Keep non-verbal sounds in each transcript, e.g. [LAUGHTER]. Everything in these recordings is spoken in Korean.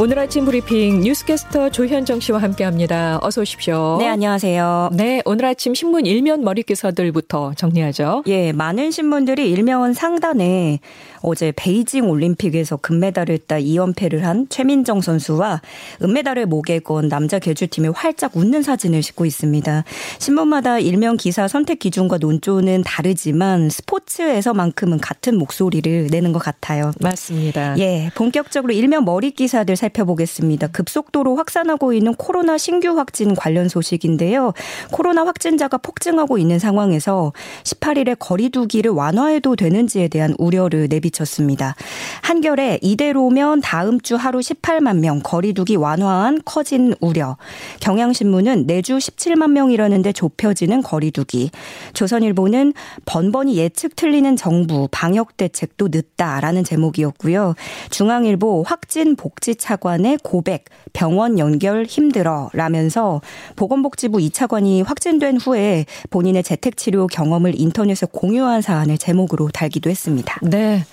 오늘 아침 브리핑 뉴스캐스터 조현정 씨와 함께합니다. 어서 오십시오. 네, 안녕하세요. 네, 오늘 아침 신문 일면 머리 기사들부터 정리하죠. 예, 많은 신문들이 일면 상단에 어제 베이징 올림픽에서 금메달을 따 2연패를 한 최민정 선수와 은메달을 목에 건 남자 개주팀이 활짝 웃는 사진을 싣고 있습니다. 신문마다 일면 기사 선택 기준과 논조는 다르지만 스포츠에서만큼은 같은 목소리를 내는 것 같아요. 맞습니다. 예, 본격적으로 일면 머리 기사들 살 펴보겠습니다. 급속도로 확산하고 있는 코로나 신규 확진 관련 소식인데요. 코로나 확진자가 폭증하고 있는 상황에서 18일에 거리두기를 완화해도 되는지에 대한 우려를 내비쳤습니다. 한결에 이대로면 다음 주 하루 18만 명 거리두기 완화한 커진 우려. 경향신문은 내주 17만 명이라는데 좁혀지는 거리두기. 조선일보는 번번이 예측 틀리는 정부 방역 대책도 늦다라는 제목이었고요. 중앙일보 확진 복지 차 차관의 고백, 병원 연결 힘들어 라면서 보건복지부 2차관이 확진된 후에 본인의 재택치료 경험을 인터넷에 공유한 사안을 제목으로 달기도 했습니다. 네.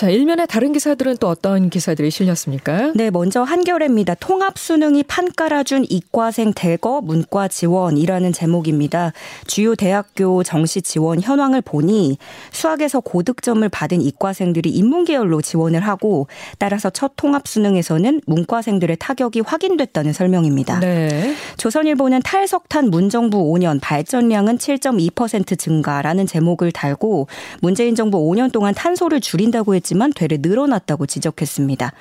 자, 일면에 다른 기사들은 또 어떤 기사들이 실렸습니까? 네, 먼저 한겨레입니다. 통합 수능이 판 깔아준 이과생 대거 문과 지원이라는 제목입니다. 주요 대학교 정시 지원 현황을 보니 수학에서 고득점을 받은 이과생들이 인문 계열로 지원을 하고 따라서 첫 통합 수능에서는 문과생들의 타격이 확인됐다는 설명입니다. 네. 조선일보는 탈석탄 문정부 5년 발전량은 7.2% 증가라는 제목을 달고 문재인 정부 5년 동안 탄소를 줄인다고 했지 있지만 되레 늘어났다고 지적했습니다.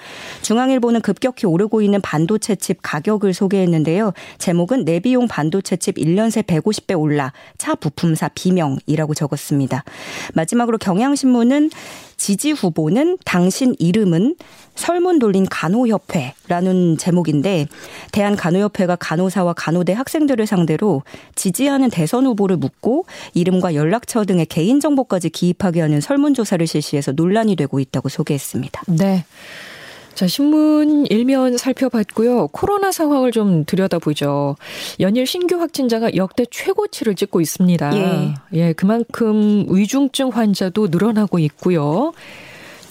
중앙일보는 급격히 오르고 있는 반도체 칩 가격을 소개했는데요. 제목은 내비용 반도체 칩 1년 새 150배 올라 차 부품사 비명이라고 적었습니다. 마지막으로 경향신문은 지지 후보는 당신 이름은 설문 돌린 간호협회라는 제목인데 대한간호협회가 간호사와 간호대 학생들을 상대로 지지하는 대선 후보를 묻고 이름과 연락처 등의 개인정보까지 기입하게 하는 설문조사를 실시해서 논란이 되고 있다고 소개했습니다. 네. 자, 신문 일면 살펴봤고요. 코로나 상황을 좀 들여다보죠. 연일 신규 확진자가 역대 최고치를 찍고 있습니다. 예. 예, 그만큼 위중증 환자도 늘어나고 있고요.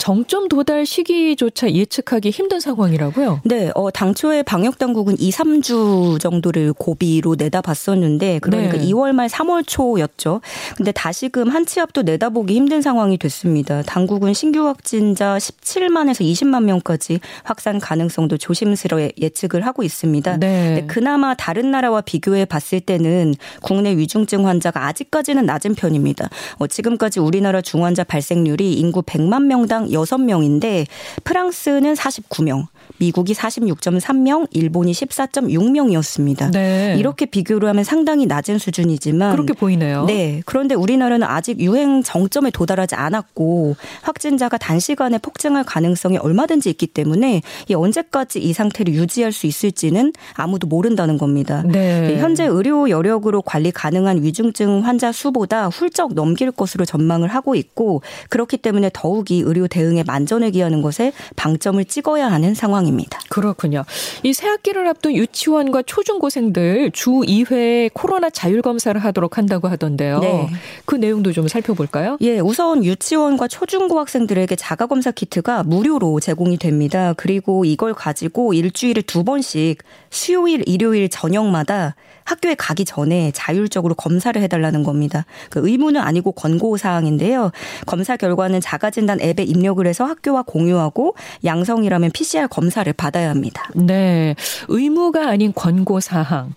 정점 도달 시기조차 예측하기 힘든 상황이라고요? 네, 어, 당초에 방역 당국은 2, 3주 정도를 고비로 내다봤었는데 그러니까 네. 2월 말 3월 초였죠. 근데 다시금 한치 앞도 내다보기 힘든 상황이 됐습니다. 당국은 신규 확진자 17만에서 20만 명까지 확산 가능성도 조심스레 예측을 하고 있습니다. 네. 그나마 다른 나라와 비교해 봤을 때는 국내 위중증 환자가 아직까지는 낮은 편입니다. 어, 지금까지 우리나라 중환자 발생률이 인구 100만 명당 6명인데 프랑스는 49명, 미국이 46.3명, 일본이 14.6명이었습니다. 네. 이렇게 비교를 하면 상당히 낮은 수준이지만 그렇게 보이네요. 네. 그런데 우리나라는 아직 유행 정점에 도달하지 않았고 확진자가 단시간에 폭증할 가능성이 얼마든지 있기 때문에 언제까지 이 상태를 유지할 수 있을지는 아무도 모른다는 겁니다. 네. 현재 의료 여력으로 관리 가능한 위중증 환자 수보다 훌쩍 넘길 것으로 전망을 하고 있고 그렇기 때문에 더욱이 의료 대응 에 만전을 기하는 것에 방점을 찍어야 하는 상황입니다. 상황입니다. 그렇군요. 이 새학기를 앞둔 유치원과 초중고생들 주 2회 코로나 자율 검사를 하도록 한다고 하던데요. 네. 그 내용도 좀 살펴볼까요? 예, 우선 유치원과 초중고 학생들에게 자가 검사 키트가 무료로 제공이 됩니다. 그리고 이걸 가지고 일주일에 두 번씩 수요일, 일요일 저녁마다 학교에 가기 전에 자율적으로 검사를 해달라는 겁니다. 그 의무는 아니고 권고 사항인데요. 검사 결과는 자가진단 앱에 입력 을 해서 학교와 공유하고 양성이라면 PCR 검사를 받아야 합니다. 네. 의무가 아닌 권고 사항.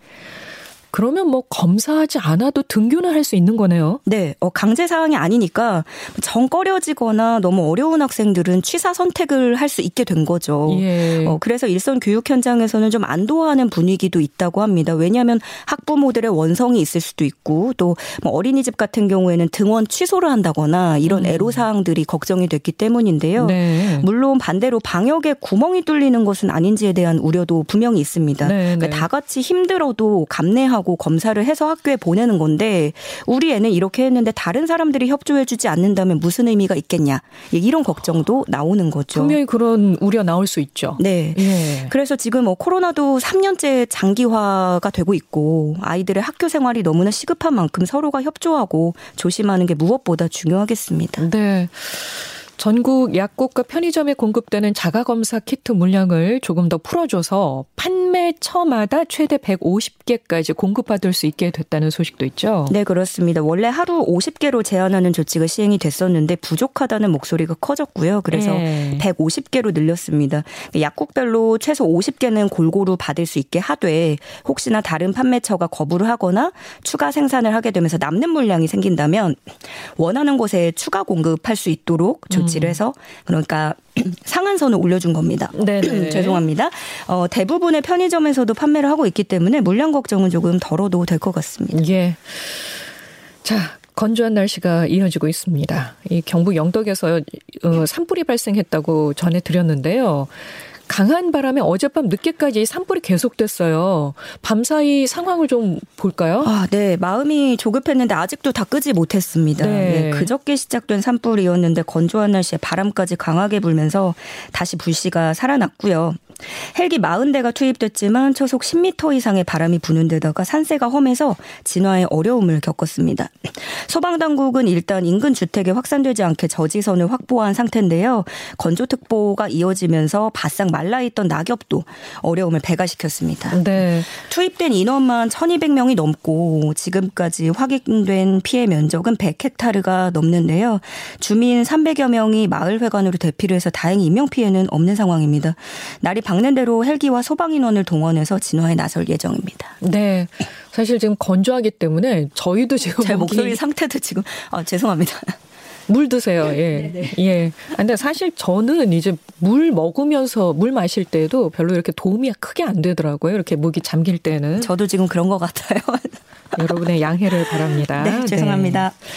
그러면 뭐 검사하지 않아도 등교는 할 수 있는 거네요. 네, 어, 강제 사항이 아니니까 정꺼려지거나 너무 어려운 학생들은 취사 선택을 할 수 있게 된 거죠. 예. 어, 그래서 일선 교육 현장에서는 좀 안도하는 분위기도 있다고 합니다. 왜냐하면 학부모들의 원성이 있을 수도 있고 또 뭐 어린이집 같은 경우에는 등원 취소를 한다거나 이런 음. 애로 사항들이 걱정이 됐기 때문인데요. 네. 물론 반대로 방역에 구멍이 뚫리는 것은 아닌지에 대한 우려도 분명히 있습니다. 네, 그러니까 네. 다 같이 힘들어도 감내하고 하고 검사를 해서 학교에 보내는 건데 우리 애는 이렇게 했는데 다른 사람들이 협조해주지 않는다면 무슨 의미가 있겠냐 예, 이런 걱정도 나오는 거죠. 분명히 그런 우려 나올 수 있죠. 네. 예. 그래서 지금 뭐 코로나도 3년째 장기화가 되고 있고 아이들의 학교 생활이 너무나 시급한 만큼 서로가 협조하고 조심하는 게 무엇보다 중요하겠습니다. 네. 전국 약국과 편의점에 공급되는 자가검사 키트 물량을 조금 더 풀어줘서 판매처마다 최대 150개까지 공급받을 수 있게 됐다는 소식도 있죠. 네, 그렇습니다. 원래 하루 50개로 제한하는 조치가 시행이 됐었는데 부족하다는 목소리가 커졌고요. 그래서 네. 150개로 늘렸습니다. 약국별로 최소 50개는 골고루 받을 수 있게 하되 혹시나 다른 판매처가 거부를 하거나 추가 생산을 하게 되면서 남는 물량이 생긴다면 원하는 곳에 추가 공급할 수 있도록 조치 를 음. 해서 그러니까 [CLEARS THROAT] 상한선을 올려준 겁니다. [CLEARS THROAT] 죄송합니다. 어, 대부분의 편의점에서도 판매를 하고 있기 때문에 물량 걱정은 조금 덜어도 될 것 같습니다. 예. 자, 건조한 날씨가 이어지고 있습니다. 이 경북 영덕에서 어, 산불이 발생했다고 전해드렸는데요. 강한 바람에 어젯밤 늦게까지 산불이 계속됐어요. 밤사이 상황을 좀 볼까요? 아, 네. 마음이 조급했는데 아직도 다 끄지 못했습니다. 네. 네. 그저께 시작된 산불이었는데 건조한 날씨에 바람까지 강하게 불면서 다시 불씨가 살아났고요. 헬기 40대가 투입됐지만 초속 10m 이상의 바람이 부는 데다가 산세가 험해서 진화에 어려움을 겪었습니다. 소방당국은 일단 인근 주택에 확산되지 않게 저지선을 확보한 상태인데요. 건조특보가 이어지면서 바싹 말라있던 낙엽도 어려움을 배가시켰습니다. 네. 투입된 인원만 1200명이 넘고 지금까지 확인된 피해 면적은 100헥타르가 넘는데요. 주민 300여 명이 마을회관으로 대피를 해서 다행히 인명피해는 없는 상황입니다. 날이 밝는 대로 헬기와 소방인원을 동원해서 진화에 나설 예정입니다. 네. 사실 지금 건조하기 때문에 저희도 지금 제 목소리 상태도 지금 아, 죄송합니다. 물 드세요. 예. 네네. 예. 근데 사실 저는 이제 물 먹으면서 물 마실 때도 별로 이렇게 도움이 크게 안 되더라고요. 이렇게 목이 잠길 때는. 저도 지금 그런 것 같아요. [LAUGHS] 여러분의 양해를 바랍니다. 네, 죄송합니다. 네.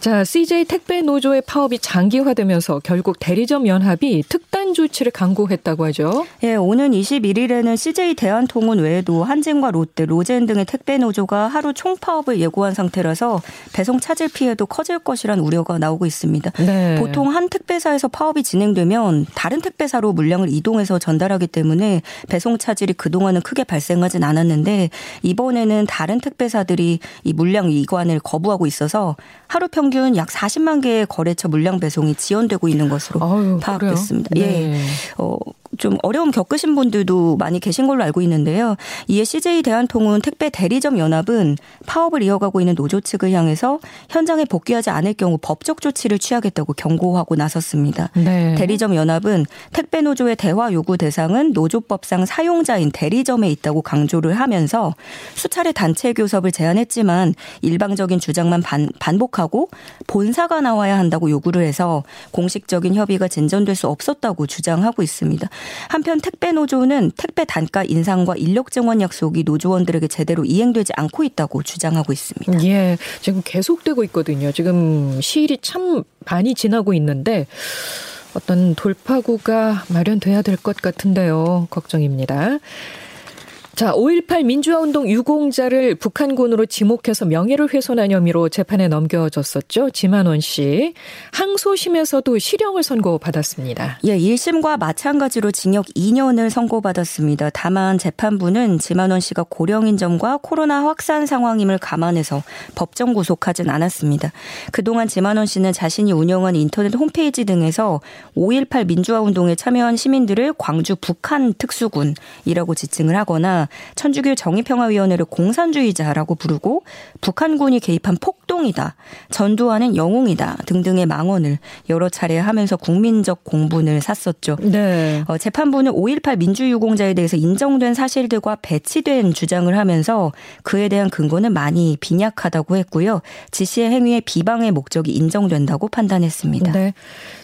자, CJ 택배 노조의 파업이 장기화되면서 결국 대리점 연합이 특단 조치를 강구했다고 하죠. 예, 오는 21일에는 CJ 대한통운 외에도 한진과 롯데, 로젠 등의 택배 노조가 하루 총파업을 예고한 상태라서 배송 차질 피해도 커질 것이란 우려가 나오고 있습니다. 네. 보통 한 택배사에서 파업이 진행되면 다른 택배사로 물량을 이동해서 전달하기 때문에 배송 차질이 그동안은 크게 발생하진 않았는데 이번에는 다른 택배사들이 이 물량 이관을 거부하고 있어서 하루 평균 약 40만 개의 거래처 물량 배송이 지연되고 있는 것으로 아유, 파악됐습니다. 네. 예. 어, 좀 어려움 겪으신 분들도 많이 계신 걸로 알고 있는데요. 이에 CJ 대한통운 택배 대리점 연합은 파업을 이어가고 있는 노조 측을 향해서 현장에 복귀하지 않을 경우 법적 조치를 취하겠다고 경고하고 나섰습니다. 네. 대리점 연합은 택배 노조의 대화 요구 대상은 노조법상 사용자인 대리점에 있다고 강조를 하면서 수차례 단체 교섭을 제안했지만 일방적인 주장만 반, 반복하고 본사가 나와야 한다고 요구를 해서 공식적인 협의가 진전될 수 없었다고 주장하고 있습니다. 한편 택배 노조는 택배 단가 인상과 인력 증원 약속이 노조원들에게 제대로 이행되지 않고 있다고 주장하고 있습니다. 예, 지금 계속되고 있거든요. 지금 시일이 참 많이 지나고 있는데 어떤 돌파구가 마련돼야 될 것 같은데요. 걱정입니다. 자, 5.18 민주화운동 유공자를 북한군으로 지목해서 명예를 훼손한 혐의로 재판에 넘겨졌었죠. 지만원 씨. 항소심에서도 실형을 선고받았습니다. 예, 1심과 마찬가지로 징역 2년을 선고받았습니다. 다만 재판부는 지만원 씨가 고령인 점과 코로나 확산 상황임을 감안해서 법정 구속하진 않았습니다. 그동안 지만원 씨는 자신이 운영한 인터넷 홈페이지 등에서 5.18 민주화운동에 참여한 시민들을 광주 북한 특수군이라고 지칭을 하거나 천주교 정의평화위원회를 공산주의자라고 부르고 북한군이 개입한 폭 동이다, 전두환은 영웅이다 등등의 망언을 여러 차례 하면서 국민적 공분을 샀었죠. 네. 어, 재판부는 5.18 민주유공자에 대해서 인정된 사실들과 배치된 주장을 하면서 그에 대한 근거는 많이 빈약하다고 했고요. 지시의 행위의 비방의 목적이 인정된다고 판단했습니다. 네.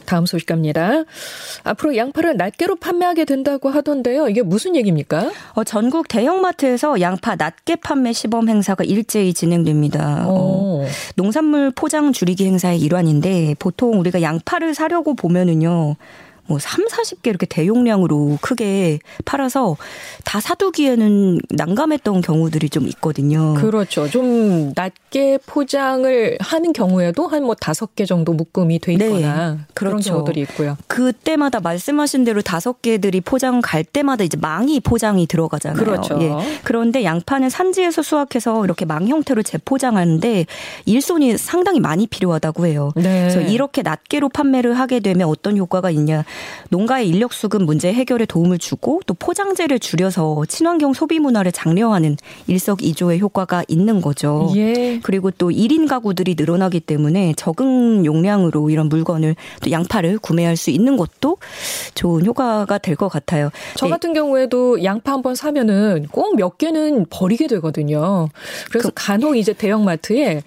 다음 소식 갑니다. 앞으로 양파를 낱개로 판매하게 된다고 하던데요. 이게 무슨 얘기입니까? 어, 전국 대형마트에서 양파 낱개 판매 시범 행사가 일제히 진행됩니다. 어, 농산물 포장 줄이기 행사의 일환인데 보통 우리가 양파를 사려고 보면은요. 뭐 3, 40개 이렇게 대용량으로 크게 팔아서 다 사두기에는 난감했던 경우들이 좀 있거든요. 그렇죠. 좀 낮게 포장을 하는 경우에도 한 뭐 다섯 개 정도 묶음이 돼 있거나 네, 그런 그렇죠. 경우들이 있고요. 그때마다 말씀하신 대로 다섯 개들이 포장 갈 때마다 이제 망이 포장이 들어가잖아요. 그렇죠. 예. 그런데 양파는 산지에서 수확해서 이렇게 망 형태로 재포장하는데 일손이 상당히 많이 필요하다고 해요. 네. 그래서 이렇게 낮게로 판매를 하게 되면 어떤 효과가 있냐? 농가의 인력 수급 문제 해결에 도움을 주고 또 포장재를 줄여서 친환경 소비 문화를 장려하는 일석이조의 효과가 있는 거죠. 예. 그리고 또 1인 가구들이 늘어나기 때문에 적은 용량으로 이런 물건을 또 양파를 구매할 수 있는 것도 좋은 효과가 될 것 같아요. 저 네. 같은 경우에도 양파 한번 사면은 꼭 몇 개는 버리게 되거든요. 그래서 그, 간혹 이제 대형마트에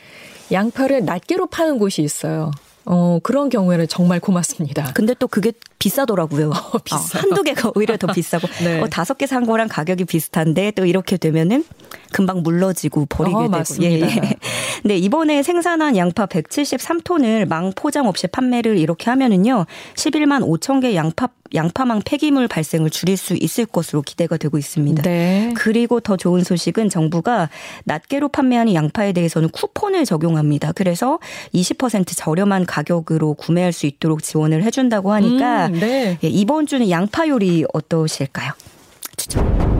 양파를 낱개로 파는 곳이 있어요. 어, 그런 경우에는 정말 고맙습니다. 근데 또 그게 비싸더라고요. 어, 비싸. 어, 한두 개가 오히려 더 비싸고 [LAUGHS] 네. 어, 다섯 개 산 거랑 가격이 비슷한데 또 이렇게 되면은 금방 물러지고 버리게 어, 되고. 맞습니다. 예, 예. [LAUGHS] 네, 이번에 생산한 양파 173톤을 망 포장 없이 판매를 이렇게 하면은요. 11만 5천 개 양파 양파망 폐기물 발생을 줄일 수 있을 것으로 기대가 되고 있습니다. 네. 그리고 더 좋은 소식은 정부가 낱개로 판매하는 양파에 대해서는 쿠폰을 적용합니다. 그래서 20% 저렴한 가 격으로 구매할 수 있도록 지원을 해준다고 하니까 음, 네. 예, 이번 주는 양파 요리 어떠실까요? 추천.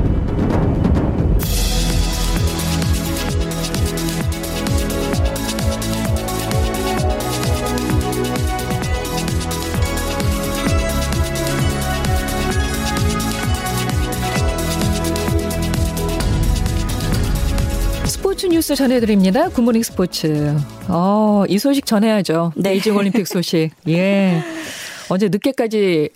뉴스 전해드립니다. 굿모닝 스포츠. 어, 이 소식 전해야죠. 네. 베이징 올림픽 소식. [LAUGHS] 예. 어제 늦게까지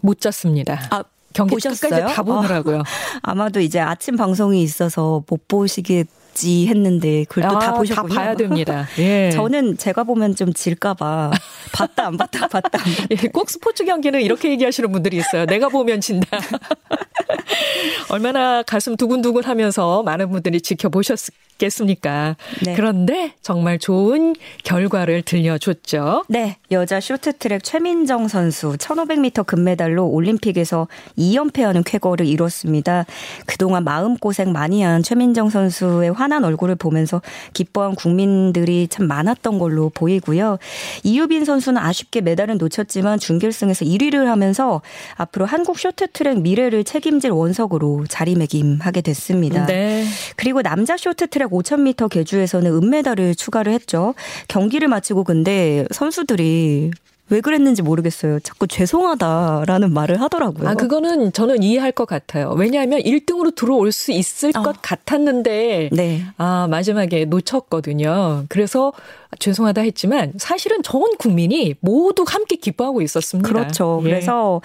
못 잤습니다. 아, 경기 보셨어요? 끝까지 다 보느라고요. [LAUGHS] 아, 마도 이제 아침 방송이 있어서 못 보시게 지 했는데 그걸 또다 아, 보셨군요. 다 봐야 됩니다. 예. [LAUGHS] 저는 제가 보면 좀 질까봐 봤다 안 봤다 [LAUGHS] 봤다 안 봤다. 예, 꼭 스포츠 경기는 이렇게 얘기하시는 분들이 있어요. 내가 보면 진다. [LAUGHS] 얼마나 가슴 두근두근 하면서 많은 분들이 지켜보셨겠습니까? 네. 그런데 정말 좋은 결과를 들려줬죠. 네, 여자 쇼트트랙 최민정 선수 1500m 금메달로 올림픽에서 2연패하는 쾌거를 이뤘습니다. 그동안 마음고생 많이 한 최민정 선수의 환한 얼굴을 보면서 기뻐한 국민들이 참 많았던 걸로 보이고요. 이유빈 선수는 아쉽게 메달은 놓쳤지만 준결승에서 1위를 하면서 앞으로 한국 쇼트트랙 미래를 책임질 원석으로 자리매김하게 됐습니다. 네. 그리고 남자 쇼트트랙 5000m 계주에서는 은메달을 추가를 했죠. 경기를 마치고 근데 선수들이 왜 그랬는지 모르겠어요. 자꾸 죄송하다라는 말을 하더라고요. 아, 그거는 저는 이해할 것 같아요. 왜냐하면 1등으로 들어올 수 있을 어. 것 같았는데, 네. 아, 마지막에 놓쳤거든요. 그래서 죄송하다 했지만 사실은 전 국민이 모두 함께 기뻐하고 있었습니다. 그렇죠. 예. 그래서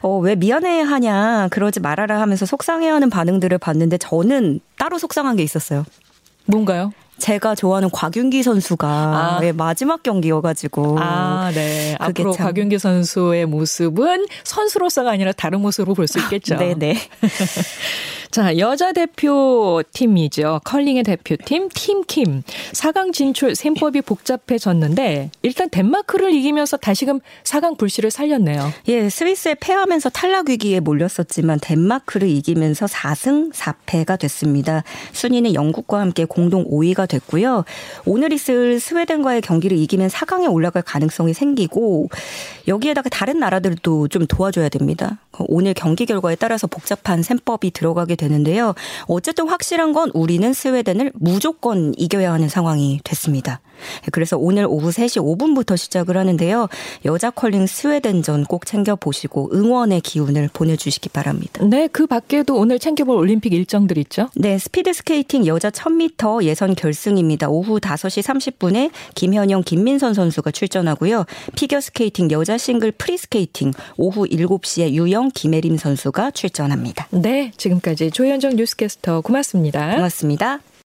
어, 왜 미안해 하냐, 그러지 말아라 하면서 속상해 하는 반응들을 봤는데 저는 따로 속상한 게 있었어요. 뭔가요? 제가 좋아하는 곽윤기 선수가 아. 네, 마지막 경기여가지고. 아, 네. 앞으로 참... 곽윤기 선수의 모습은 선수로서가 아니라 다른 모습으로 볼 수 있겠죠. [LAUGHS] 네네. [LAUGHS] 자, 여자 대표팀이죠. 컬링의 대표팀 팀킴. 4강 진출 셈법이 복잡해졌는데 일단 덴마크를 이기면서 다시금 4강 불씨를 살렸네요. 예, 스위스에 패하면서 탈락 위기에 몰렸었지만 덴마크를 이기면서 4승 4패가 됐습니다. 순위는 영국과 함께 공동 5위가 됐고요. 오늘 있을 스웨덴과의 경기를 이기면 4강에 올라갈 가능성이 생기고 여기에다가 다른 나라들도 좀 도와줘야 됩니다. 오늘 경기 결과에 따라서 복잡한 셈법이 들어가게 되는데요. 어쨌든 확실한 건 우리는 스웨덴을 무조건 이겨야 하는 상황이 됐습니다. 그래서 오늘 오후 3시 5분부터 시작을 하는데요. 여자 컬링 스웨덴전 꼭 챙겨보시고 응원의 기운을 보내주시기 바랍니다. 네, 그 밖에도 오늘 챙겨볼 올림픽 일정들 있죠? 네, 스피드 스케이팅 여자 1000m 예선 결승입니다. 오후 5시 30분에 김현영, 김민선 선수가 출전하고요. 피겨 스케이팅 여자 싱글 프리 스케이팅 오후 7시에 유영, 김혜림 선수가 출전합니다. 네, 지금까지 조현정 뉴스캐스터 고맙습니다. 고맙습니다.